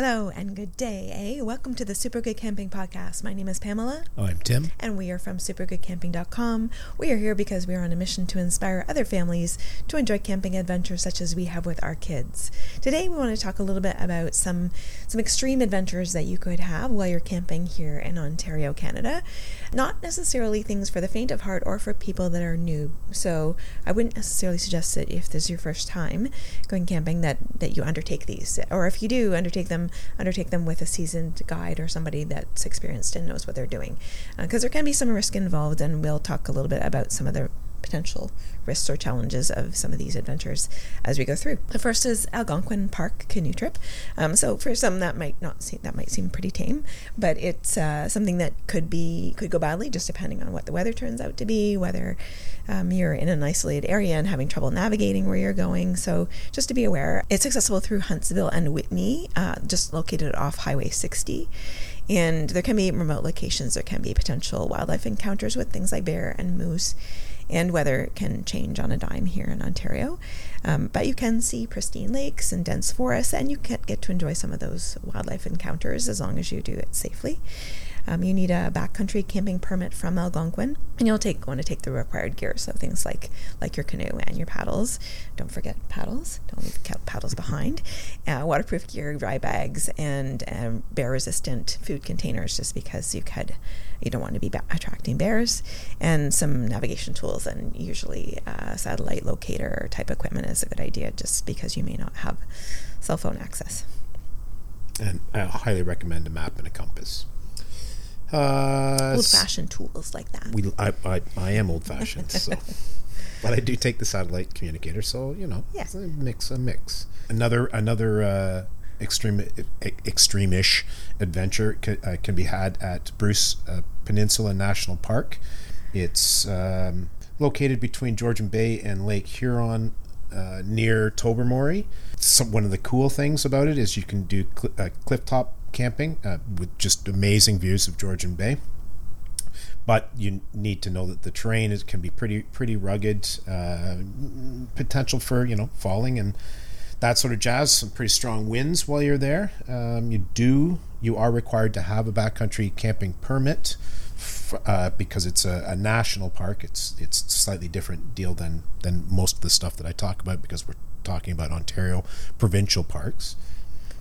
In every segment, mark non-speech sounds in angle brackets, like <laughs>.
Hello and good day, eh? Welcome to the Super Good Camping Podcast. My name is Pamela. Oh, I'm Tim. And we are from supergoodcamping.com. We are here because we are on a mission to inspire other families to enjoy camping adventures such as we have with our kids. Today we want to talk a little bit about some some extreme adventures that you could have while you're camping here in Ontario, Canada. Not necessarily things for the faint of heart or for people that are new. So I wouldn't necessarily suggest that if this is your first time going camping that, that you undertake these. Or if you do undertake them, undertake them with a seasoned guide or somebody that's experienced and knows what they're doing. Because uh, there can be some risk involved, and we'll talk a little bit about some of the potential risks or challenges of some of these adventures as we go through. The first is Algonquin Park canoe trip. Um, so for some that might not seem that might seem pretty tame, but it's uh, something that could be could go badly just depending on what the weather turns out to be, whether um, you're in an isolated area and having trouble navigating where you're going. So just to be aware, it's accessible through Huntsville and Whitney, uh, just located off Highway 60. And there can be remote locations. There can be potential wildlife encounters with things like bear and moose and weather can change on a dime here in Ontario. Um, but you can see pristine lakes and dense forests, and you can get to enjoy some of those wildlife encounters as long as you do it safely. Um, you need a backcountry camping permit from Algonquin, and you'll take want to take the required gear, so things like like your canoe and your paddles. Don't forget paddles. Don't leave paddles <laughs> behind. Uh, waterproof gear, dry bags, and um, bear-resistant food containers, just because you could you don't want to be ba- attracting bears, and some navigation tools, and usually uh, satellite locator type equipment is a good idea, just because you may not have cell phone access. And I highly recommend a map and a compass. Uh, old fashioned tools like that. We, I, I, I am old fashioned, so. <laughs> but I do take the satellite communicator, so you know, yeah. a mix, a mix. Another, another uh, extreme, extreme-ish adventure can, uh, can be had at Bruce uh, Peninsula National Park. It's um, located between Georgian Bay and Lake Huron, uh, near Tobermory. Some, one of the cool things about it is you can do cl- uh, cliff top camping uh, with just amazing views of Georgian Bay. But you need to know that the terrain is, can be pretty pretty rugged, uh, potential for you know falling and that sort of jazz. Some pretty strong winds while you're there. Um, you do you are required to have a backcountry camping permit uh, because it's a, a, national park. It's it's slightly different deal than than most of the stuff that I talk about because we're talking about Ontario provincial parks.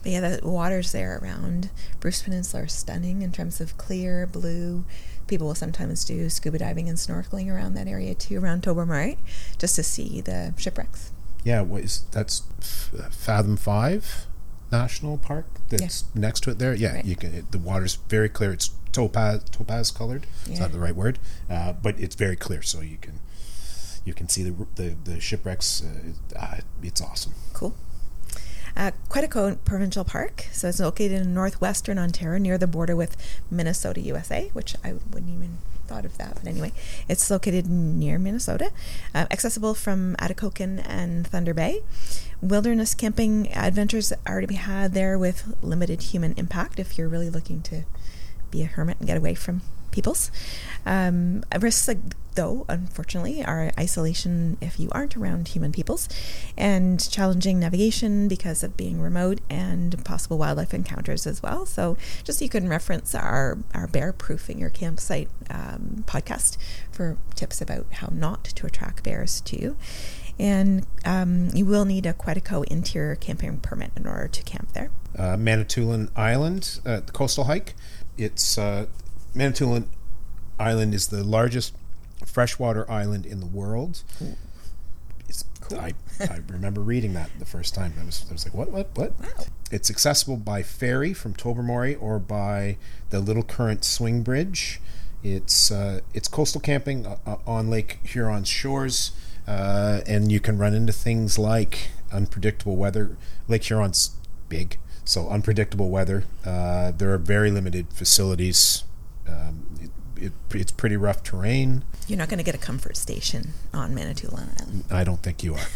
Yeah, the waters there around Bruce Peninsula are stunning in terms of clear blue. People will sometimes do scuba diving and snorkeling around that area too, around Tobermory, just to see the shipwrecks. Yeah, what is that's Fathom Five National Park that's yeah. next to it there. Yeah, right. you can. It, the water's very clear. It's topaz topaz colored. Yeah. It's not the right word, uh, but it's very clear, so you can you can see the the, the shipwrecks. Uh, uh, it's awesome. Cool uh, Quetico Provincial Park. So it's located in northwestern Ontario near the border with Minnesota, USA, which I wouldn't even thought of that. But anyway, it's located near Minnesota, uh, accessible from Atikokan and Thunder Bay. Wilderness camping adventures are to be had there with limited human impact if you're really looking to be a hermit and get away from peoples. Um, risks, though, unfortunately, are isolation if you aren't around human peoples, and challenging navigation because of being remote, and possible wildlife encounters as well. So, just you can reference our, our bear proofing your campsite um, podcast for tips about how not to attract bears to you. And um, you will need a Quetico interior camping permit in order to camp there. Uh, Manitoulin Island, uh, the coastal hike. It's uh, Manitoulin Island is the largest freshwater island in the world. Cool. I, I <laughs> remember reading that the first time. I was, I was like, what, what, what? Wow. It's accessible by ferry from Tobermory or by the Little Current Swing Bridge. It's uh, it's coastal camping uh, uh on Lake Huron's shores, uh, and you can run into things like unpredictable weather. Lake Huron's big, so unpredictable weather. Uh, there are very limited facilities. Um, it, it's pretty rough terrain. You're not going to get a comfort station on Manitoulin Island. I don't think you are.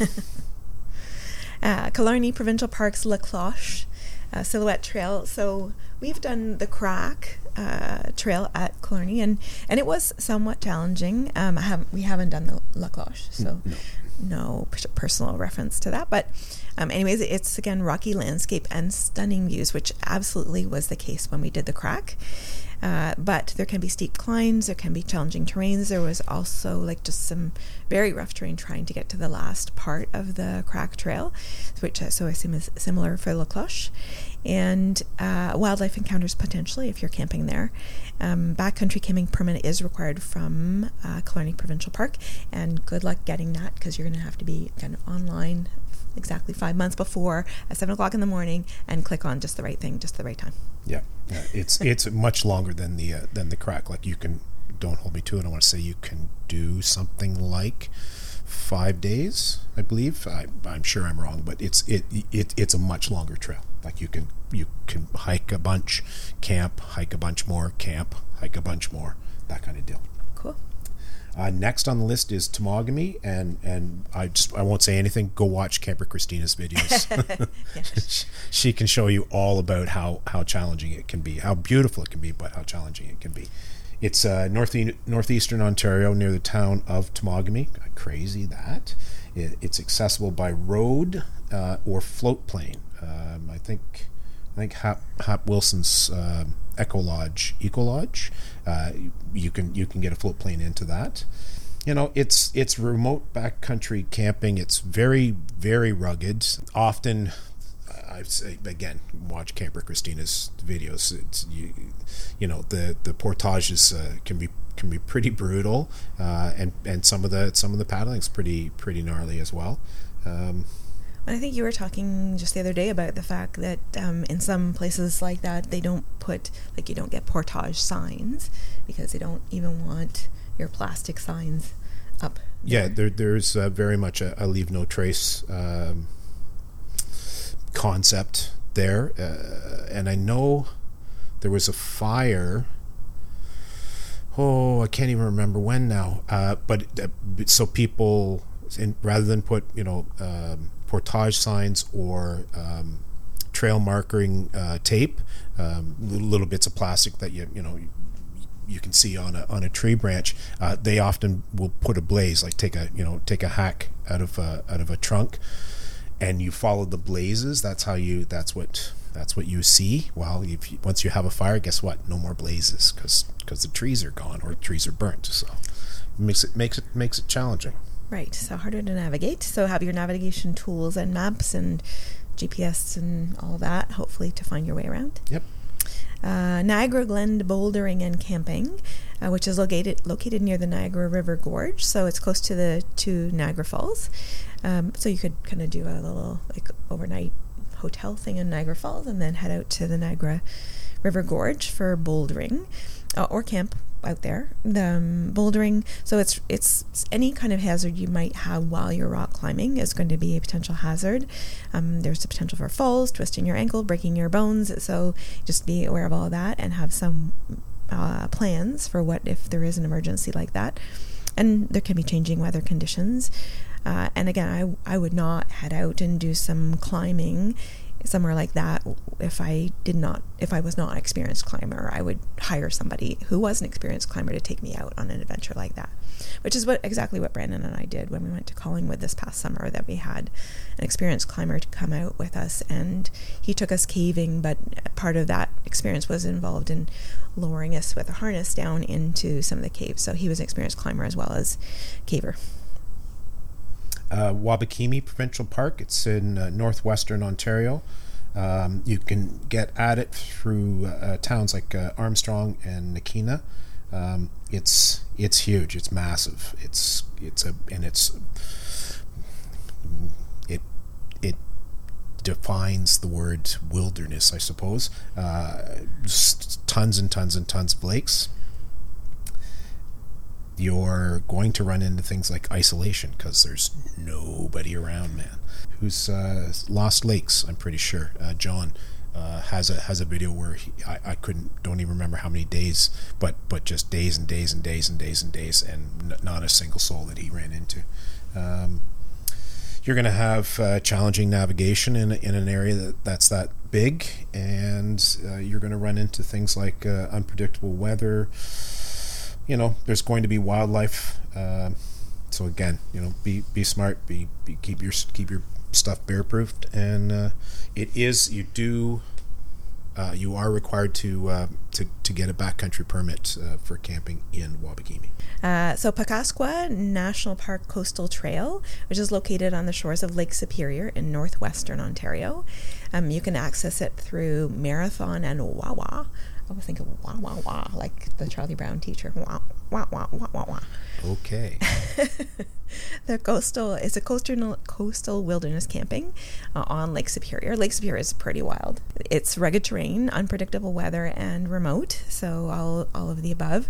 <laughs> uh, Killarney Provincial Park's La Cloche uh, Silhouette Trail. So we've done the crack uh, trail at Killarney, and, and it was somewhat challenging. Um, I haven't, we haven't done the La Cloche, so no, no personal reference to that. But um, anyways, it's again rocky landscape and stunning views, which absolutely was the case when we did the crack. Uh, but there can be steep climbs, there can be challenging terrains. There was also like just some very rough terrain trying to get to the last part of the crack trail, which uh, so I assume is similar for La Cloche. And uh, wildlife encounters potentially if you're camping there. Um, backcountry camping permit is required from uh, Killarney Provincial Park, and good luck getting that because you're going to have to be kind of online exactly five months before at seven o'clock in the morning and click on just the right thing, just the right time. Yeah, yeah. it's it's much longer than the uh, than the crack. Like you can don't hold me to it. I want to say you can do something like five days, I believe. I, am sure I'm wrong, but it's it, it it's a much longer trail. Like you can you can hike a bunch, camp, hike a bunch more, camp, hike a bunch more, that kind of deal. Cool. Uh, next on the list is Temagami, and and I just I won't say anything. Go watch Camper Christina's videos. <laughs> <laughs> she can show you all about how how challenging it can be, how beautiful it can be, but how challenging it can be. It's uh, north northeastern Ontario, near the town of Temagami. Crazy that it, it's accessible by road uh, or float plane. Um, I think I think Hap, Hap Wilson's uh, Eco Lodge, Eco Lodge. Uh, you can you can get a float plane into that. You know, it's it's remote backcountry camping. It's very very rugged. Often, I again, watch Camper Christina's videos. It's you, you know the the portages uh, can be can be pretty brutal, uh, and and some of the some of the paddling's pretty pretty gnarly as well. Um, and I think you were talking just the other day about the fact that um, in some places like that, they don't put, like, you don't get portage signs because they don't even want your plastic signs up. Yeah, there, there's uh, very much a, a, leave no trace um, concept there. Uh, and I know there was a fire. Oh, I can't even remember when now. Uh, but uh, so people, in, rather than put, you know, um, portage signs or um, trail marking uh, tape, um, little, little, bits of plastic that you you know you, can see on a on a tree branch. Uh, they often will put a blaze, like take a you know take a hack out of a, out of a trunk, and you follow the blazes. That's how you. That's what that's what you see. Well, if you, once you have a fire, guess what? No more blazes because because the trees are gone or trees are burnt. So makes it makes it makes it challenging. Right, so harder to navigate. So have your navigation tools and maps and GPS and all that, hopefully, to find your way around. Yep. Uh, Niagara Glen bouldering and camping, uh, which is located located near the Niagara River Gorge, so it's close to the to Niagara Falls. Um, so you could kind of do a little like overnight hotel thing in Niagara Falls and then head out to the Niagara River Gorge for bouldering uh, or camp out there. The um, bouldering, so it's it's any kind of hazard you might have while you're rock climbing is going to be a potential hazard. Um, there's the potential for falls, twisting your ankle, breaking your bones. So just be aware of all of that and have some uh, plans for what if there is an emergency like that. And there can be changing weather conditions. Uh, and again, I, I would not head out and do some climbing somewhere like that if I did not if I was not an experienced climber I would hire somebody who was an experienced climber to take me out on an adventure like that. Which is what exactly what Brandon and I did when we went to Collingwood this past summer that we had an experienced climber to come out with us and he took us caving but part of that experience was involved in lowering us with a harness down into some of the caves. So he was an experienced climber as well as caver uh, Wabakimi Provincial Park. It's in uh, northwestern Ontario. Um, you can get at it through uh, towns like uh, Armstrong and Nakina. Um, it's it's huge. It's massive. It's it's a and it's it it defines the word wilderness, I suppose. Uh, tons and tons and tons of lakes you're going to run into things like isolation because there's nobody around, man. Who's uh, Lost Lakes? I'm pretty sure. Uh, John uh, has a has a video where he, I, I couldn't don't even remember how many days, but but just days and days and days and days and days, and n- not a single soul that he ran into. Um, you're going to have uh, challenging navigation in, in an area that, that's that big, and uh, you're going to run into things like uh, unpredictable weather. You know, there's going to be wildlife. Uh, so again, you know, be be smart, be, be keep your keep your stuff bear proofed, and uh, it is you do uh, you are required to, uh, to to get a backcountry permit uh, for camping in Wabakimi. Uh, so Pukaskwa National Park Coastal Trail, which is located on the shores of Lake Superior in northwestern Ontario, um, you can access it through Marathon and Wawa. I was thinking wah wah wah, like the Charlie Brown teacher. Wah wah wah wah wah wah. Okay. <laughs> the coastal is a coastal coastal wilderness camping uh, on Lake Superior. Lake Superior is pretty wild. It's rugged terrain, unpredictable weather, and remote. So all all of the above.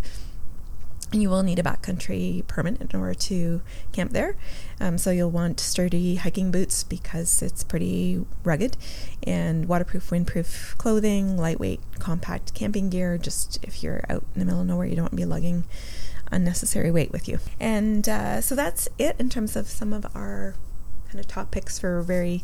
You will need a backcountry permit in order to camp there. Um, so you'll want sturdy hiking boots because it's pretty rugged, and waterproof, windproof clothing, lightweight, compact camping gear. Just if you're out in the middle of nowhere, you don't want to be lugging unnecessary weight with you. And uh, so that's it in terms of some of our kind of top picks for very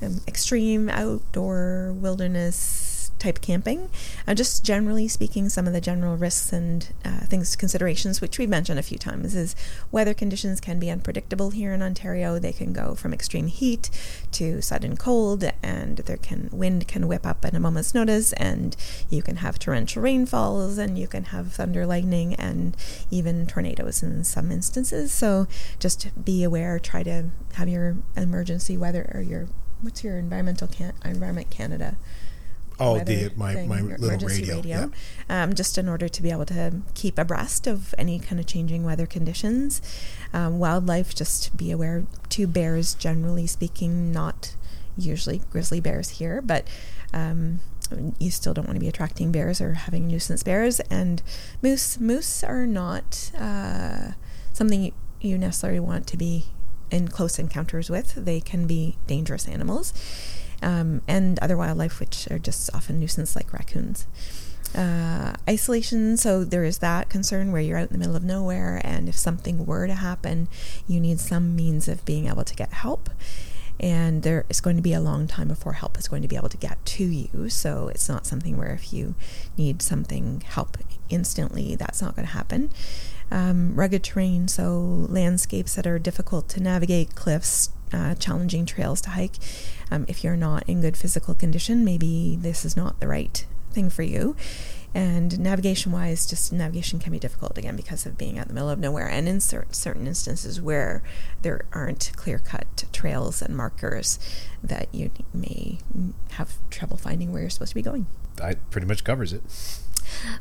um, extreme outdoor wilderness type camping. Uh, just generally speaking, some of the general risks and uh, things, considerations, which we've mentioned a few times, is weather conditions can be unpredictable here in Ontario. They can go from extreme heat to sudden cold, and there can wind can whip up at a moment's notice, and you can have torrential rainfalls, and you can have thunder, lightning, and even tornadoes in some instances. So just be aware. Try to have your emergency weather or your what's your environmental can Environment Canada Oh, the my, my little radio, radio yeah. um, just in order to be able to keep abreast of any kind of changing weather conditions. Um, wildlife, just be aware. Two bears, generally speaking, not usually grizzly bears here, but um, you still don't want to be attracting bears or having nuisance bears. And moose, moose are not uh, something you necessarily want to be in close encounters with. They can be dangerous animals um, and other wildlife, which are just often nuisance like raccoons. Uh, isolation, so there is that concern where you're out in the middle of nowhere, and if something were to happen, you need some means of being able to get help. And there is going to be a long time before help is going to be able to get to you. So it's not something where if you need something help instantly, that's not going to happen. Um, rugged terrain, so landscapes that are difficult to navigate, cliffs, uh, challenging trails to hike. Um, if you're not in good physical condition, maybe this is not the right thing for you. And navigation wise, just navigation can be difficult again because of being out in the middle of nowhere and in certain instances where there aren't clear cut trails and markers that you may have trouble finding where you're supposed to be going. That pretty much covers it.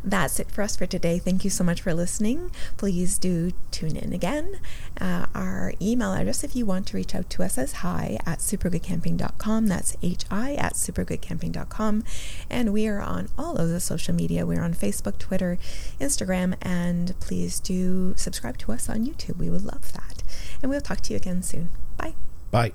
That's it for us for today. Thank you so much for listening. Please do tune in again. Uh, our email address, if you want to reach out to us, is hi at supergoodcamping.com. That's hi at supergoodcamping.com. And we are on all of the social media. We're on Facebook, Twitter, Instagram, and please do subscribe to us on YouTube. We would love that. And we'll talk to you again soon. Bye. Bye.